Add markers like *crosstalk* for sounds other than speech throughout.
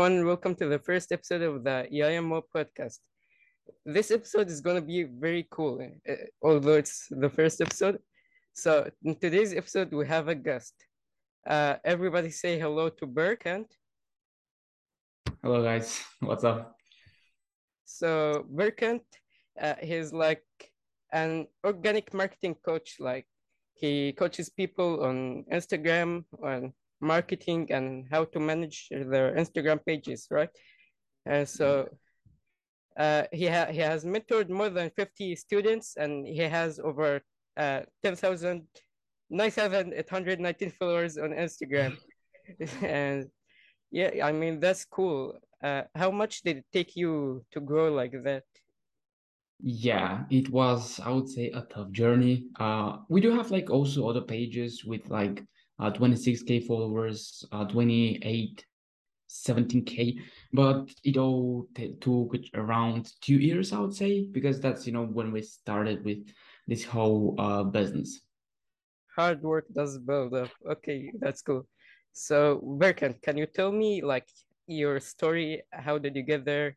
Everyone, welcome to the first episode of the EIMO podcast. This episode is going to be very cool, uh, although it's the first episode. So, in today's episode, we have a guest. Uh, everybody say hello to Berkant. Hello, guys. What's up? So, Berkant, uh, he's like an organic marketing coach. Like, he coaches people on Instagram, on marketing and how to manage their Instagram pages, right? And so uh, he, ha he has mentored more than 50 students and he has over uh, 10,000, 9,819 followers on Instagram. *laughs* and yeah, I mean, that's cool. Uh, how much did it take you to grow like that? Yeah, it was, I would say, a tough journey. Uh, we do have like also other pages with like uh, 26k followers, uh, 28, 17k, but it all t- took around two years, I would say, because that's you know when we started with this whole uh, business. Hard work does build up. Okay, that's cool. So Berkant, can you tell me like your story? How did you get there?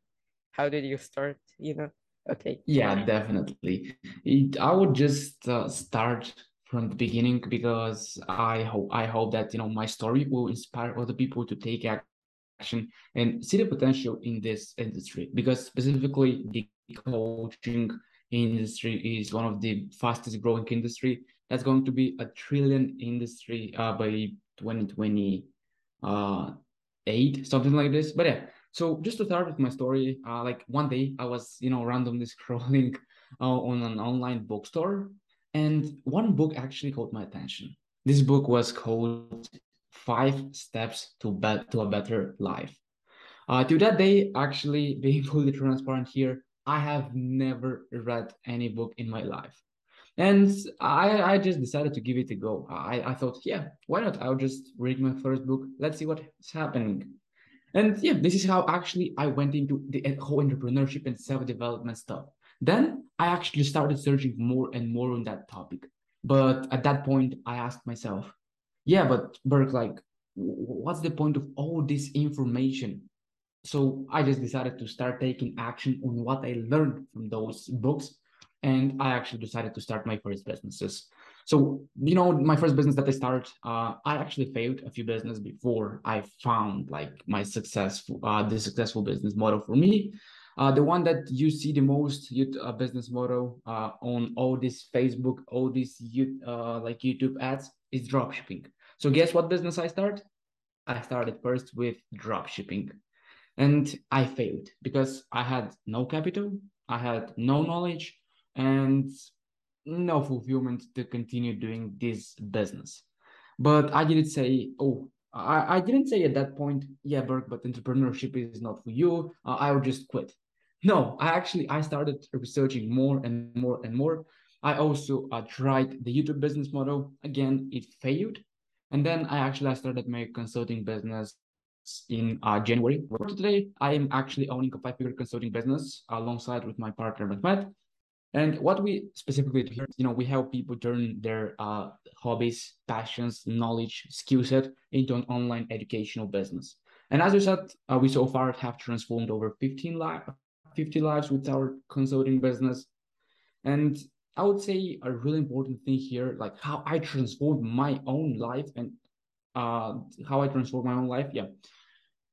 How did you start? You know. Okay. Yeah, definitely. It, I would just uh, start from the beginning because I hope I hope that you know my story will inspire other people to take action and see the potential in this industry because specifically the coaching industry is one of the fastest growing industry that's going to be a trillion industry uh, by 2028 uh, something like this. But yeah so just to start with my story uh, like one day i was you know randomly *laughs* scrolling uh, on an online bookstore and one book actually caught my attention. This book was called Five Steps to, Be- to a Better Life. Uh, to that day, actually, *laughs* being fully transparent here, I have never read any book in my life. And I, I just decided to give it a go. I, I thought, yeah, why not? I'll just read my first book. Let's see what's happening. And yeah, this is how actually I went into the whole entrepreneurship and self development stuff. Then I actually started searching more and more on that topic. But at that point, I asked myself, yeah, but Berk, like, what's the point of all this information? So I just decided to start taking action on what I learned from those books. And I actually decided to start my first businesses. So, you know, my first business that I started, uh, I actually failed a few business before I found like my successful, uh, the successful business model for me. Uh, the one that you see the most uh, business model uh, on all this Facebook, all these uh, like YouTube ads is dropshipping. So guess what business I start? I started first with dropshipping, and I failed because I had no capital, I had no knowledge, and no fulfillment to continue doing this business. But I didn't say, oh, I, I didn't say at that point, yeah, Berk, but entrepreneurship is not for you. Uh, I would just quit. No, I actually I started researching more and more and more. I also uh, tried the YouTube business model. Again, it failed. And then I actually I started my consulting business in uh, January. Today, I am actually owning a five-figure consulting business alongside with my partner Mehmet. And what we specifically do here, you know, we help people turn their uh, hobbies, passions, knowledge, skill set into an online educational business. And as I said, uh, we so far have transformed over 15 lives 50 lives with our consulting business. And I would say a really important thing here, like how I transformed my own life and uh, how I transformed my own life. Yeah.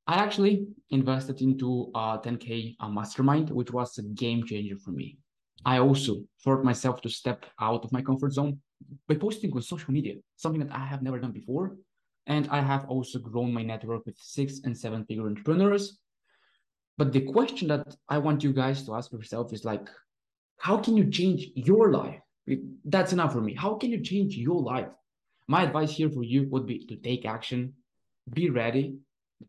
I actually invested into a 10K a mastermind, which was a game changer for me. I also forced myself to step out of my comfort zone by posting on social media, something that I have never done before. And I have also grown my network with six and seven figure entrepreneurs but the question that I want you guys to ask yourself is like, how can you change your life? That's enough for me. How can you change your life? My advice here for you would be to take action, be ready,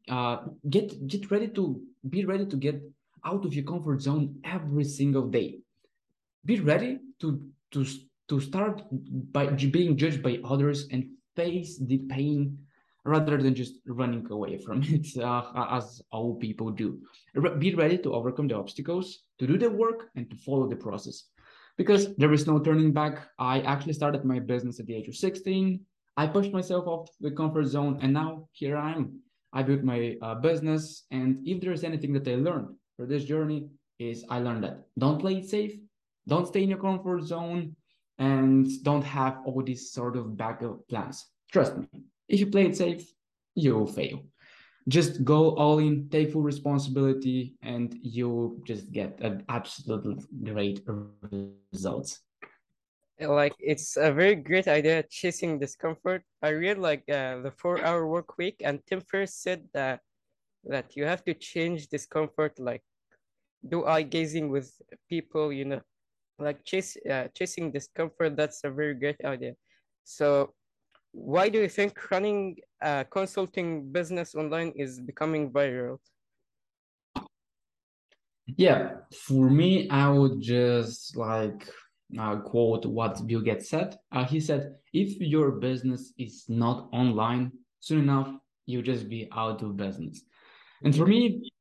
uh, get get ready to be ready to get out of your comfort zone every single day. Be ready to to to start by being judged by others and face the pain rather than just running away from *laughs* it uh, as all people do. Be ready to overcome the obstacles, to do the work, and to follow the process. Because there is no turning back. I actually started my business at the age of 16. I pushed myself off the comfort zone, and now here I am. I built my uh, business. And if there's anything that I learned for this journey, is I learned that don't play it safe, don't stay in your comfort zone, and don't have all these sort of backup plans. Trust me, if you play it safe, you will fail. Just go all in, take full responsibility, and you'll just get an absolutely great results like it's a very great idea chasing discomfort i read like uh, the four hour work week and tim ferriss said that that you have to change discomfort like do eye gazing with people you know like chase uh, chasing discomfort that's a very great idea so why do you think running a consulting business online is becoming viral yeah for me i would just like uh, quote what Bill Gates said. Uh, he said, if your business is not online soon enough, you'll just be out of business. And for me,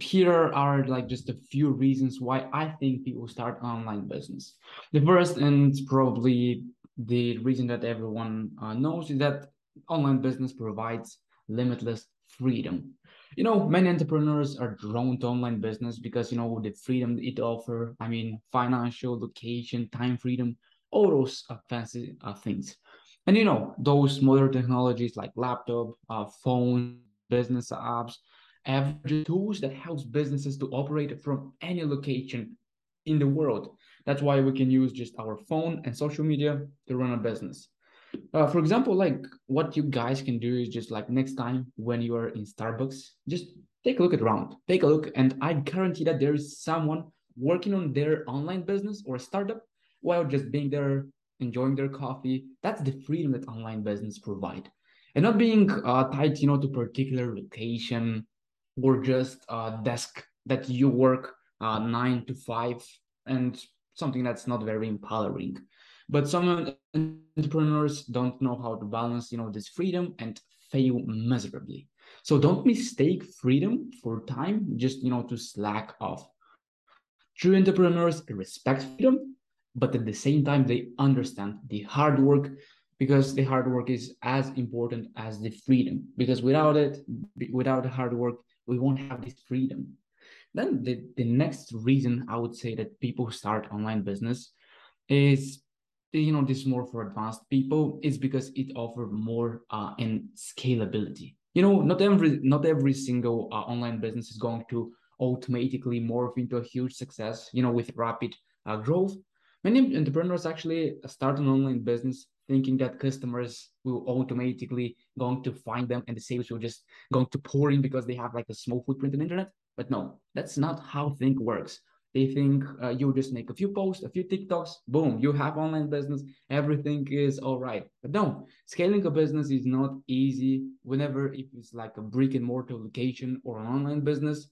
here are like just a few reasons why I think people start online business. The first and probably the reason that everyone uh, knows is that online business provides limitless freedom. You know many entrepreneurs are drawn to online business because you know the freedom it offer i mean financial location time freedom all those uh, fancy uh, things. And you know those modern technologies like laptop uh, phone business apps average tools that helps businesses to operate from any location in the world. That's why we can use just our phone and social media to run a business. Uh, for example, like what you guys can do is just like next time when you are in Starbucks, just take a look around, take a look, and I guarantee that there is someone working on their online business or a startup while just being there, enjoying their coffee. That's the freedom that online business provide, and not being uh, tied, you know, to particular location or just a desk that you work uh, nine to five and something that's not very empowering. But some entrepreneurs don't know how to balance you know this freedom and fail miserably. So don't mistake freedom for time just you know to slack off. True entrepreneurs respect freedom but at the same time they understand the hard work because the hard work is as important as the freedom. Because without it without the hard work we won't have this freedom. Then the, the next reason i would say that people start online business is you know this more for advanced people is because it offers more uh, in scalability. You know not every not every single uh, online business is going to automatically morph into a huge success you know with rapid uh, growth. Many entrepreneurs actually start an online business thinking that customers will automatically going to find them and the sales will just going to pour in because they have like a small footprint on internet but no that's not how think works they think uh, you just make a few posts, a few TikToks, boom, you have online business, everything is all right. But no, scaling a business is not easy whenever if it's like a brick and mortar location or an online business.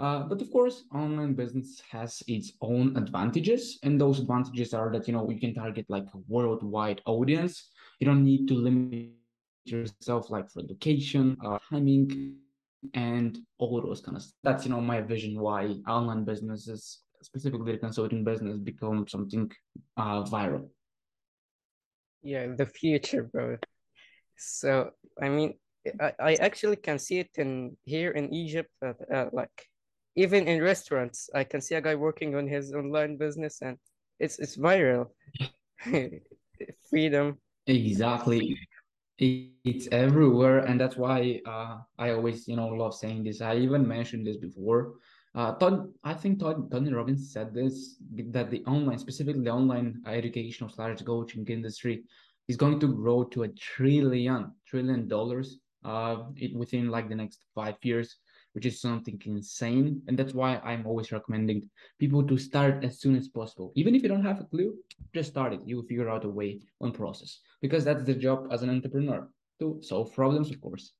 Uh, but of course, online business has its own advantages, and those advantages are that you know you can target like a worldwide audience. You don't need to limit yourself like for location, uh, timing, and all those kind of stuff. That's you know my vision why online businesses, specifically the consulting business, become something uh, viral. Yeah, in the future, bro. So I mean, I, I actually can see it in here in Egypt, uh, uh, like even in restaurants, I can see a guy working on his online business, and it's it's viral. *laughs* Freedom. Exactly. It's everywhere. And that's why uh, i always you know love saying this. I even mentioned this before. Uh, Todd, I think Todd, Tony Robbins said this that the online, specifically the online educational slash coaching industry, is going to grow to a trillion trillion dollars uh, it, within like the next five years which is something insane. And that's why I'm always recommending people to start as soon as possible. Even if you don't have a clue, just start it. You'll figure out a way on process because that's the job as an entrepreneur to solve problems, of course.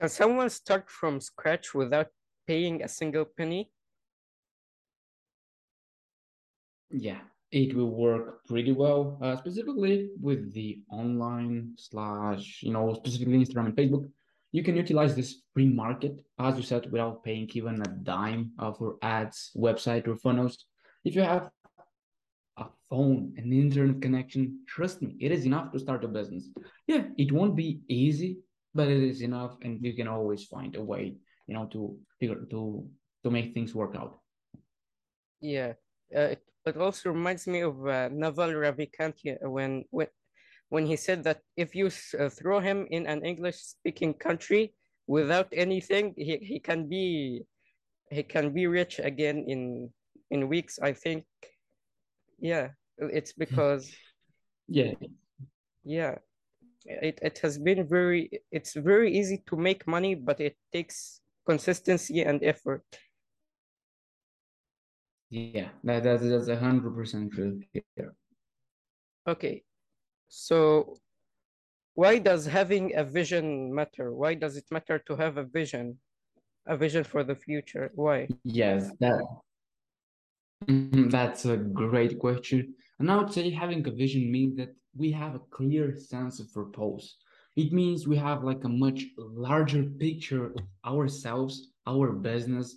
Can someone start from scratch without paying a single penny? Yeah, it will work pretty well, uh, specifically with the online slash, you know, specifically Instagram and Facebook you can utilize this free market, as you said, without paying even a dime uh, for ads, website, or funnels. If you have a phone, an internet connection, trust me, it is enough to start a business. Yeah, it won't be easy, but it is enough, and you can always find a way, you know, to figure to to make things work out. Yeah, uh, it, also reminds me of uh, Naval Ravikant when when when he said that if you uh, throw him in an English speaking country without anything, he, he can be he can be rich again in in weeks. I think. Yeah, it's because. yeah. Yeah, it, it has been very it's very easy to make money, but it takes consistency and effort. Yeah, that, that that's a hundred percent true. Yeah. Okay, so why does having a vision matter? Why does it matter to have a vision, a vision for the future? Why? Yes, that mm-hmm, that's a great question. And I would say having a vision means that we have a clear sense of purpose. It means we have like a much larger picture of ourselves, our business,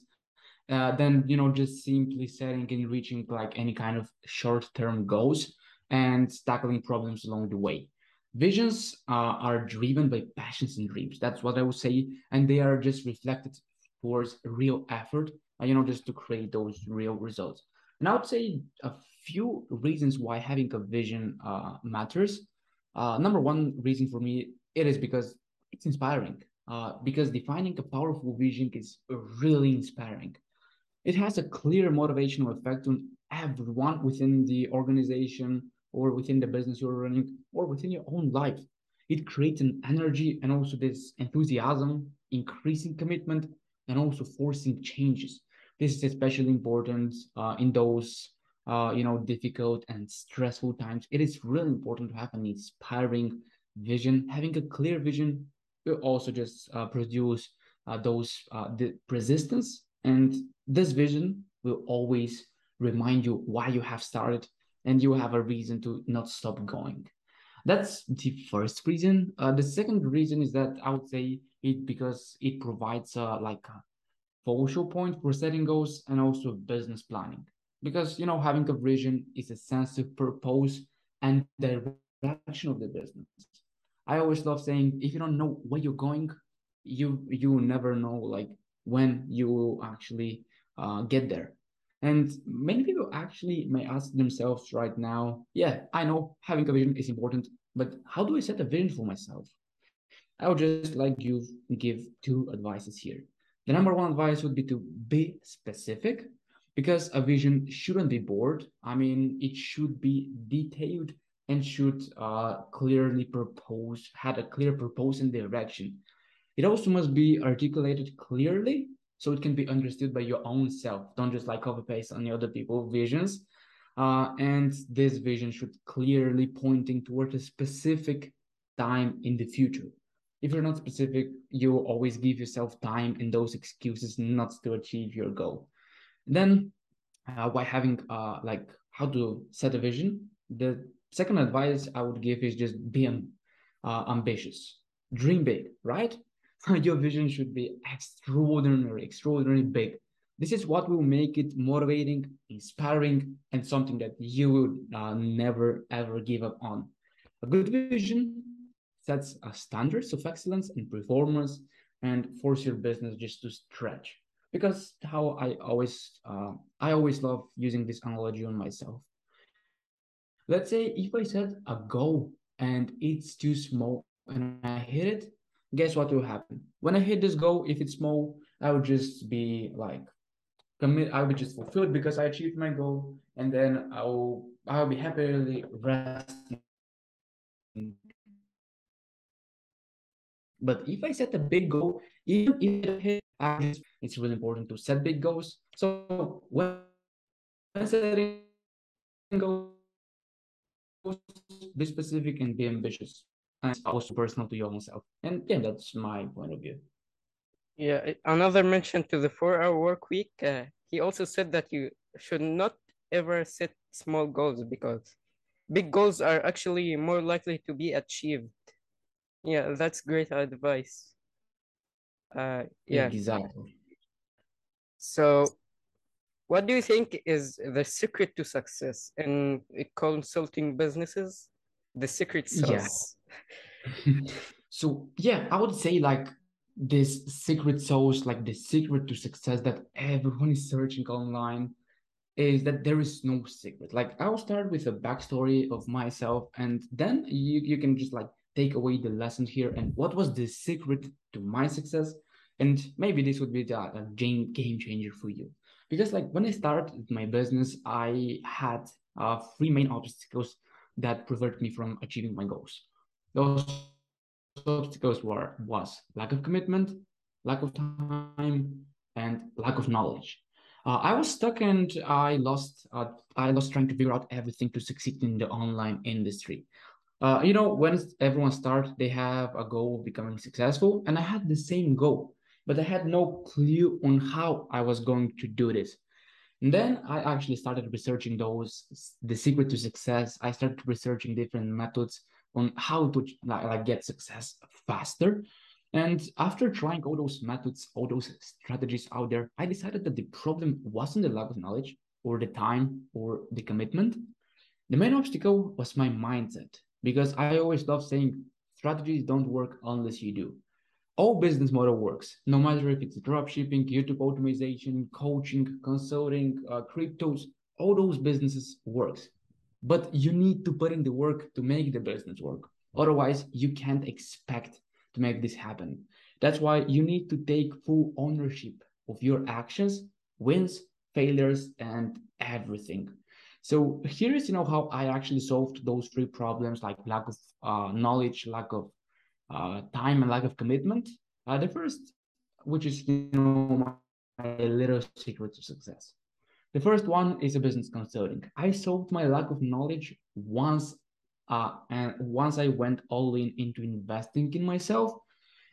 uh, than you know just simply setting and reaching like any kind of short-term goals and tackling problems along the way. Visions uh, are driven by passions and dreams. That's what I would say, and they are just reflected towards real effort, uh, you know, just to create those real results. And I would say a few reasons why having a vision uh, matters. Uh, number one reason for me, it is because it's inspiring. Uh, because defining a powerful vision is really inspiring. It has a clear motivational effect on everyone within the organization or within the business you're running or within your own life. It creates an energy and also this enthusiasm, increasing commitment, and also forcing changes. This is especially important uh, in those uh, you know difficult and stressful times. It is really important to have an inspiring vision. Having a clear vision will also just uh, produce uh, those uh, the resistance and this vision will always remind you why you have started and you have a reason to not stop going. That's the first reason. Uh, the second reason is that I would say it because it provides uh, like a focal point for setting goals and also business planning. Because you know having a vision is a sense of purpose and direction of the business. I always love saying if you don't know where you're going, you you never know like when you will actually uh, get there. And many people actually may ask themselves right now, yeah, I know having a vision is important, but how do I set a vision for myself? I would just like you give two advices here. The number one advice would be to be specific because a vision shouldn't be bored. I mean, it should be detailed and should uh, clearly propose, had a clear purpose and direction. It also must be articulated clearly so it can be understood by your own self. Don't just like copy paste on the other people's visions. Uh, and this vision should clearly pointing towards a specific time in the future. If you're not specific, you always give yourself time and those excuses not to achieve your goal. Then, uh, by having uh, like how to set a vision, the second advice I would give is just be uh, ambitious, dream big, right? Your vision should be extraordinary, extraordinarily big. This is what will make it motivating, inspiring, and something that you will uh, never ever give up on. A good vision sets a standards of excellence and performance and force your business just to stretch. Because how I always uh, I always love using this analogy on myself. Let's say if I set a goal and it's too small and I hit it, guess what will happen? When I hit this goal, if it's small, I would just be like commit I would just fulfill it because I achieved my goal and then I'll I'll be happily resting. But if I set a big goal, even if just, it's really important to set big goals. So when setting goals, be specific and be ambitious and also personal to your own self. And yeah, that's my point of view. Yeah, another mention to the four-hour work week. Uh, he also said that you should not ever set small goals because big goals are actually more likely to be achieved. Yeah, that's great advice. Uh, yeah. Exactly. So, what do you think is the secret to success in consulting businesses? The secret sauce. So yeah, I would say like this secret sauce, like the secret to success that everyone is searching online is that there is no secret. Like I'll start with a backstory of myself, and then you, you can just like take away the lesson here and what was the secret to my success. And maybe this would be the a game game changer for you. Because like when I started my business, I had uh, three main obstacles that prevented me from achieving my goals. Those obstacles were was lack of commitment, lack of time, and lack of knowledge. Uh, I was stuck and I lost. Uh, I lost trying to figure out everything to succeed in the online industry. Uh, you know, when everyone starts, they have a goal of becoming successful, and I had the same goal, but I had no clue on how I was going to do this. And then I actually started researching those the secret to success. I started researching different methods on how to like get success faster. And after trying all those methods, all those strategies out there, I decided that the problem wasn't the lack of knowledge or the time or the commitment. The main obstacle was my mindset because I always love saying strategies don't work unless you do. All business model works, no matter if it's dropshipping, YouTube optimization, coaching, consulting, uh, cryptos, all those businesses works but you need to put in the work to make the business work. Otherwise, you can't expect to make this happen. That's why you need to take full ownership of your actions, wins, failures, and everything. So here is, you know, how I actually solved those three problems like lack of uh, knowledge, lack of uh, time, and lack of commitment. Uh, the first, which is, you know, my little secret to success. The first one is a business consulting. I solved my lack of knowledge once uh, and once I went all in into investing in myself,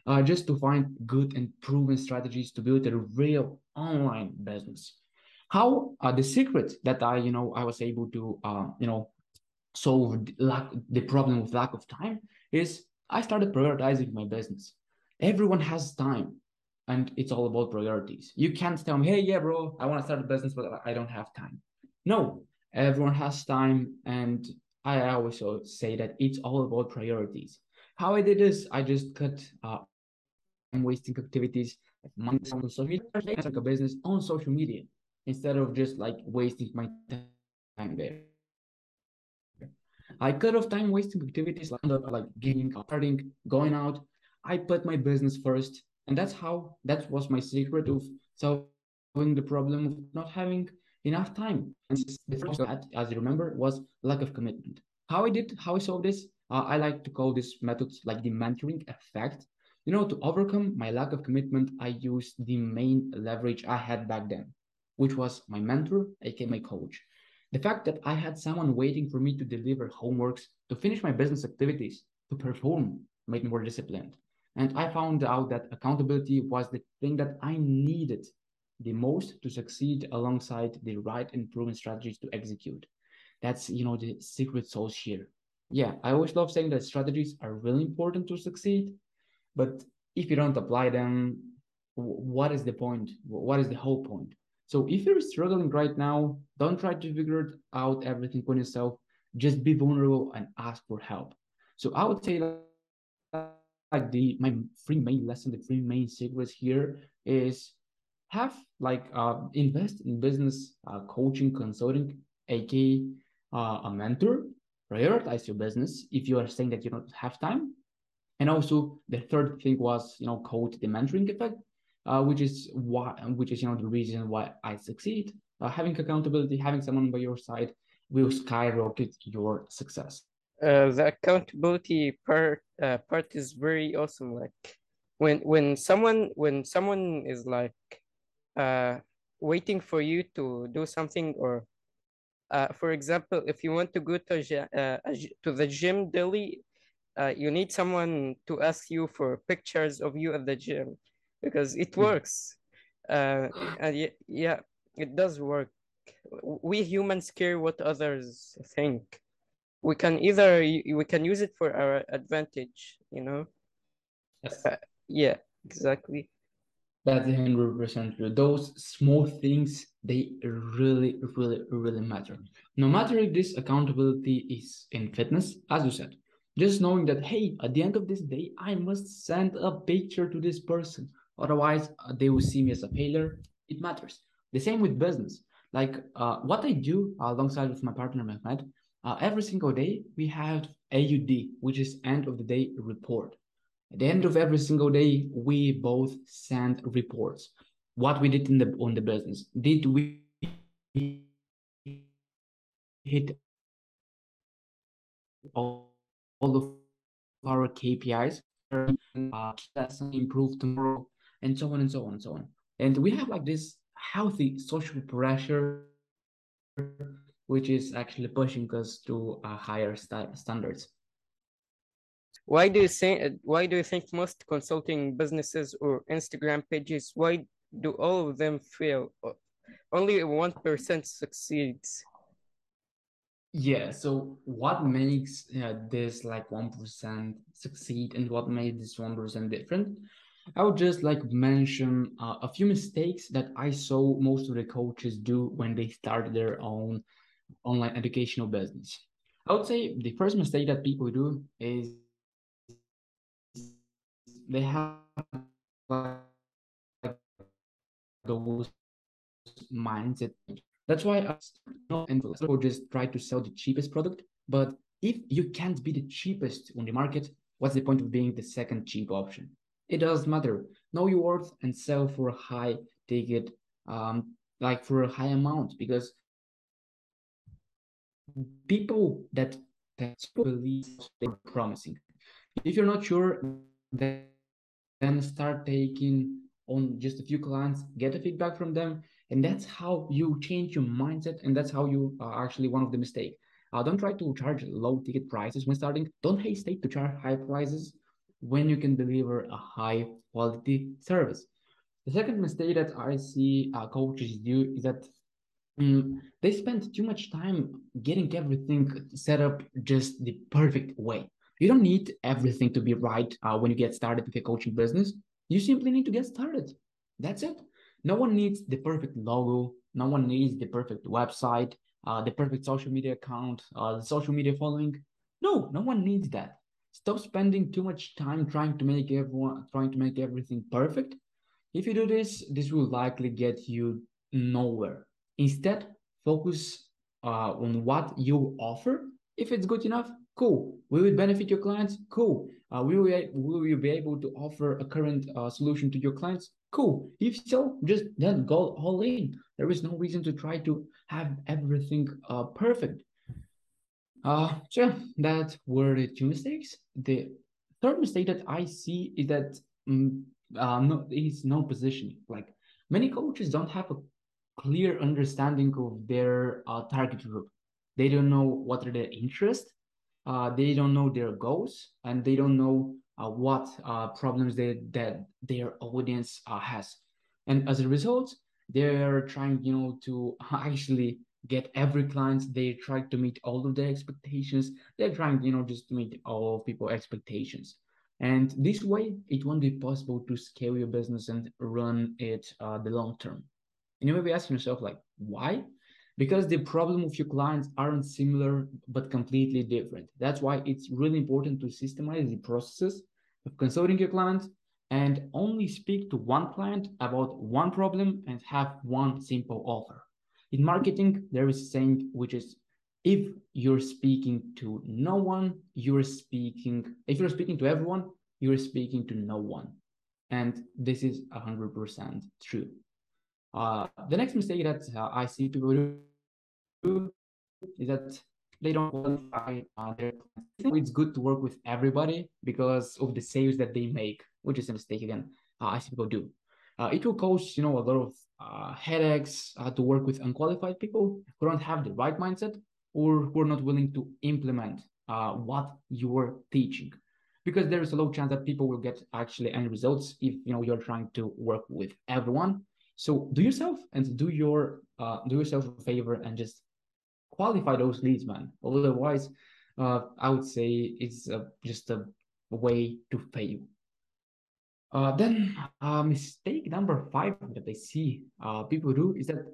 uh, just to find good and proven strategies to build a real online business. How uh, the secret that I, you know, I was able to, uh, you know, solve the, lack, the problem with lack of time is I started prioritizing my business. Everyone has time and it's all about priorities. You can't tell me, hey, yeah, bro, I want to start a business, but I don't have time. No, everyone has time. And I always say that it's all about priorities. How I did this, I just cut uh, wasting activities, money on social media, like a business on social media instead of just like wasting my time there. I cut off time wasting activities like, like gaming, partying, going out. I put my business first and that's how that was my secret of solving the problem of not having enough time. And the first that, as you remember, was lack of commitment. How I did, how I solved this, uh, I like to call this method like the mentoring effect. You know, to overcome my lack of commitment, I used the main leverage I had back then, which was my mentor, aka my coach. The fact that I had someone waiting for me to deliver homeworks, to finish my business activities, to perform, made me more disciplined. And I found out that accountability was the thing that I needed the most to succeed alongside the right and proven strategies to execute. That's, you know, the secret sauce here. Yeah, I always love saying that strategies are really important to succeed, but if you don't apply them, what is the point? What is the whole point? So if you're struggling right now, don't try to figure out everything on yourself. Just be vulnerable and ask for help. So I would say like the my three main lesson, the three main secrets here is have like uh, invest in business uh, coaching, consulting, aka uh, a mentor. Prioritize your business if you are saying that you don't have time. And also the third thing was you know called the mentoring effect, uh, which is why which is you know the reason why I succeed. Uh, having accountability, having someone by your side will skyrocket your success uh, the accountability part uh, part is very awesome like when when someone when someone is like uh waiting for you to do something or uh, for example if you want to go to uh, to the gym daily uh, you need someone to ask you for pictures of you at the gym because it hmm. works. Uh, and yeah it does work. We humans care what others think we can either we can use it for our advantage you know yes. Uh, yeah exactly that's 100% true those small things they really really really matter no matter if this accountability is in fitness as you said Just knowing that, hey, at the end of this day, I must send a picture to this person. Otherwise, uh, they will see me as a failure. It matters. The same with business. Like uh, what I do alongside with my partner Mehmet, uh, every single day we have EOD, which is end of the day report. At the end of every single day, we both send reports. What we did in the on the business. Did we hit all, all of our KPIs? Uh, improve tomorrow, and so on and so on and so on. And we have like this healthy social pressure, which is actually pushing us to uh, higher st standards. Why do you think? Why do you think most consulting businesses or Instagram pages? Why do all of them fail? Only one percent succeeds. Yeah. So what makes uh, this like one percent succeed, and what made this one percent different? I would just like mention uh, a few mistakes that I saw most of the coaches do when they start their own online educational business. I would say the first mistake that people do is they have those mindset. That's why I and just try to sell the cheapest product. But if you can't be the cheapest on the market, what's the point of being the second cheap option? It doesn't matter. Know your worth and sell for a high ticket, um, like for a high amount, because people that believe they're promising. If you're not sure, then start taking on just a few clients, get the feedback from them, and that's how you change your mindset, and that's how you are actually one of the mistake. Uh, don't try to charge low ticket prices when starting. Don't hesitate to charge high prices when you can deliver a high quality service. The second mistake that I see uh, coaches do is that um, they spend too much time getting everything set up just the perfect way. You don't need everything to be right uh, when you get started with a coaching business. You simply need to get started. That's it. No one needs the perfect logo. No one needs the perfect website, uh, the perfect social media account, uh, the social media following. No, no one needs that. Stop spending too much time trying to make everyone trying to make everything perfect. If you do this, this will likely get you nowhere. Instead, focus uh, on what you offer. If it's good enough, cool. Will it benefit your clients? Cool. Uh, will, we, will you be able to offer a current uh, solution to your clients? Cool. If so, just then go all in. There is no reason to try to have everything uh, perfect. Uh, so yeah, that were the two mistakes. The third mistake that I see is that um, uh, no, is no positioning. Like many coaches don't have a clear understanding of their uh, target group. They don't know what are their interests. Uh, they don't know their goals, and they don't know uh, what uh, problems they, that their audience uh, has. And as a result, they're trying, you know, to *laughs* actually get every client they try to meet all of their expectations they're trying you know just to meet all of people expectations and this way it won't be possible to scale your business and run it uh, the long term and you may be asking yourself like why because the problem of your clients aren't similar but completely different that's why it's really important to systemize the processes of consulting your clients and only speak to one client about one problem and have one simple offer in marketing, there is a saying which is if you're speaking to no one, you're speaking, if you're speaking to everyone, you're speaking to no one. And this is 100% true. Uh, the next mistake that uh, I see people do is that they don't qualify uh, their It's good to work with everybody because of the sales that they make, which is a mistake again. Uh, I see people do. Uh, it will cause you know a lot of uh, headaches to work with unqualified people who don't have the right mindset or who are not willing to implement what you're teaching because there is a low chance that people will get actually any results if you know you're trying to work with everyone so do yourself and do your uh, do yourself a favor and just qualify those leads man otherwise uh, i would say it's just a way to fail uh, then uh, mistake number five that I see uh, people do is that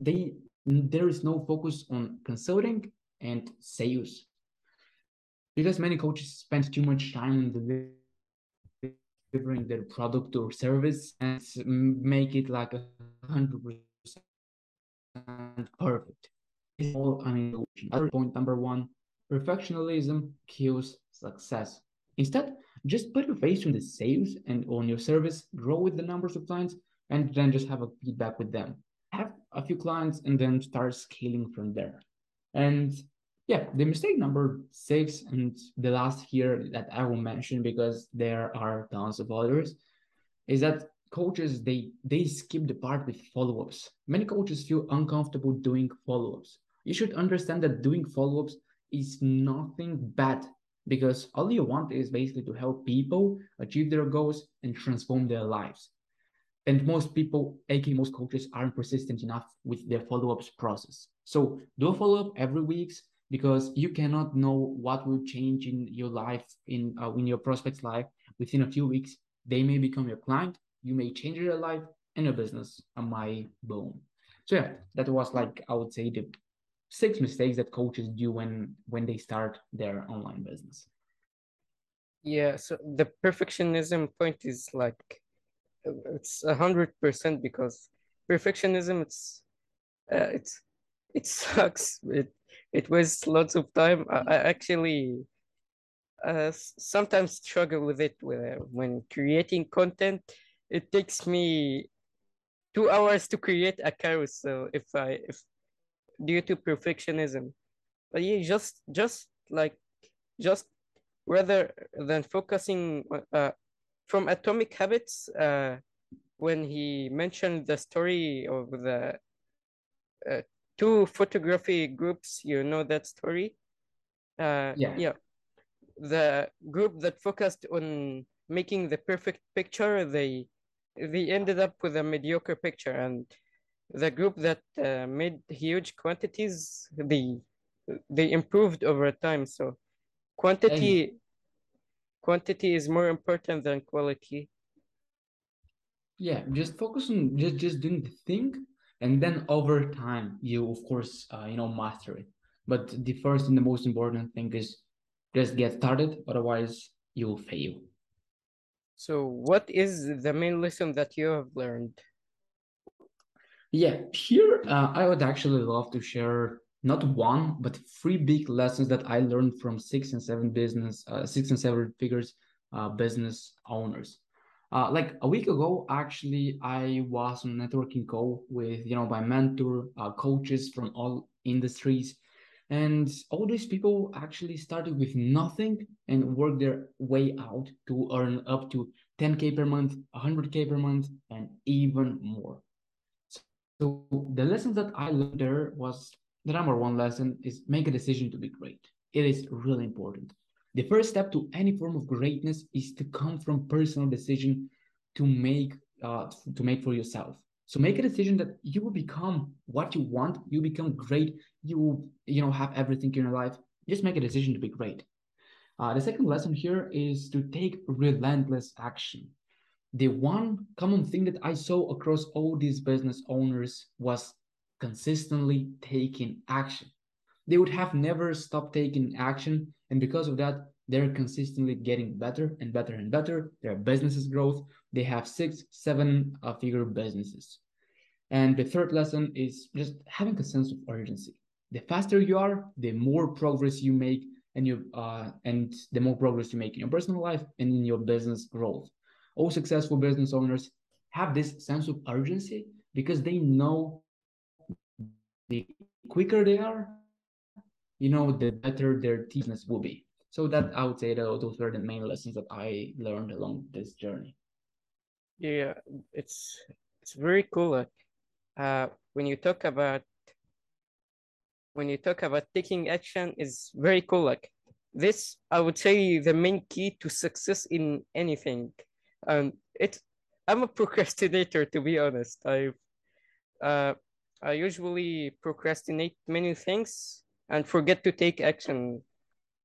they there is no focus on consulting and sales. because many coaches spend too much time on delivering their product or service and make it like a hundred percent perfect. All, I mean, point number one, perfectionism kills success. Instead, just put your face on the sales and on your service, grow with the numbers of clients, and then just have a feedback with them. Have a few clients and then start scaling from there. And yeah, the mistake number six and the last here that I will mention because there are tons of others is that coaches they they skip the part with follow-ups. Many coaches feel uncomfortable doing follow-ups. You should understand that doing follow-ups is nothing bad because all you want is basically to help people achieve their goals and transform their lives. And most people, aka most coaches, aren't persistent enough with their follow-ups process. So do a follow-up every week because you cannot know what will change in your life, in uh, in your prospect's life within a few weeks. They may become your client, you may change your life and your business on my boom. So yeah, that was like I would say the six mistakes that coaches do when when they start their online business yeah so the perfectionism point is like it's a hundred percent because perfectionism it's uh, it's it sucks it it wastes lots of time i, I actually uh, sometimes struggle with it uh, when creating content it takes me two hours to create a carousel if i if due to perfectionism. But yeah, just just like just rather than focusing uh, from Atomic Habits, uh, when he mentioned the story of the uh, two photography groups, you know that story? Uh, yeah. yeah. The group that focused on making the perfect picture, they they ended up with a mediocre picture and the group that uh, made huge quantities they they improved over time so quantity and quantity is more important than quality yeah just focus on just just doing the thing and then over time you of course uh, you know master it. But the first and the most important thing is just get started otherwise you'll fail. So what is the main lesson that you have learned? Yeah, here uh, I would actually love to share not one but three big lessons that I learned from six and seven business, uh, six and seven figures uh, business owners. Uh, like a week ago, actually, I was on networking call with you know my mentor, uh, coaches from all industries, and all these people actually started with nothing and worked their way out to earn up to 10k per month, 100k per month, and even more. So the lessons that I learned there was the number one lesson is make a decision to be great. It is really important. The first step to any form of greatness is to come from personal decision to make uh, to make for yourself. So make a decision that you will become what you want. You become great. You you know have everything in your life. Just make a decision to be great. Uh, the second lesson here is to take relentless action the one common thing that I saw across all these business owners was consistently taking action. They would have never stopped taking action. And because of that, they're consistently getting better and better and better. Their businesses growth. They have six, seven uh, figure businesses. And the third lesson is just having a sense of urgency. The faster you are, the more progress you make, and you uh, and the more progress you make in your personal life and in your business growth all successful business owners have this sense of urgency because they know the quicker they are, you know, the better their business will be. So that I would say that those were the main lessons that I learned along this journey. Yeah, it's it's very cool. Uh, when you talk about when you talk about taking action is very cool. Like this, I would say the main key to success in anything and it's I'm a *laughs* procrastinator to be honest. I uh I usually procrastinate many things and forget to take action.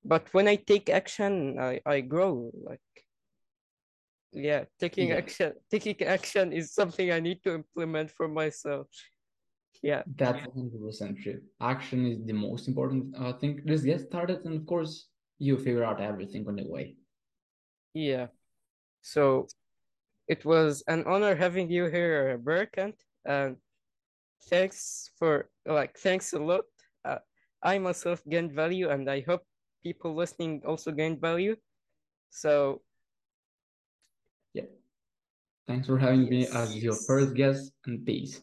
But when I take action, I, I grow. Like yeah, taking yeah. action *laughs* taking action is something I need to implement for myself. Yeah. That's 100% true. Action is the most important uh, thing. Just get started and of course you figure out everything on the way. Yeah. So it was an honor having you here, Berkant, and thanks for like thanks a lot. I myself gained value, and I hope people listening also gained value. So yeah, thanks for having yes. me as your first guest, and. Peace.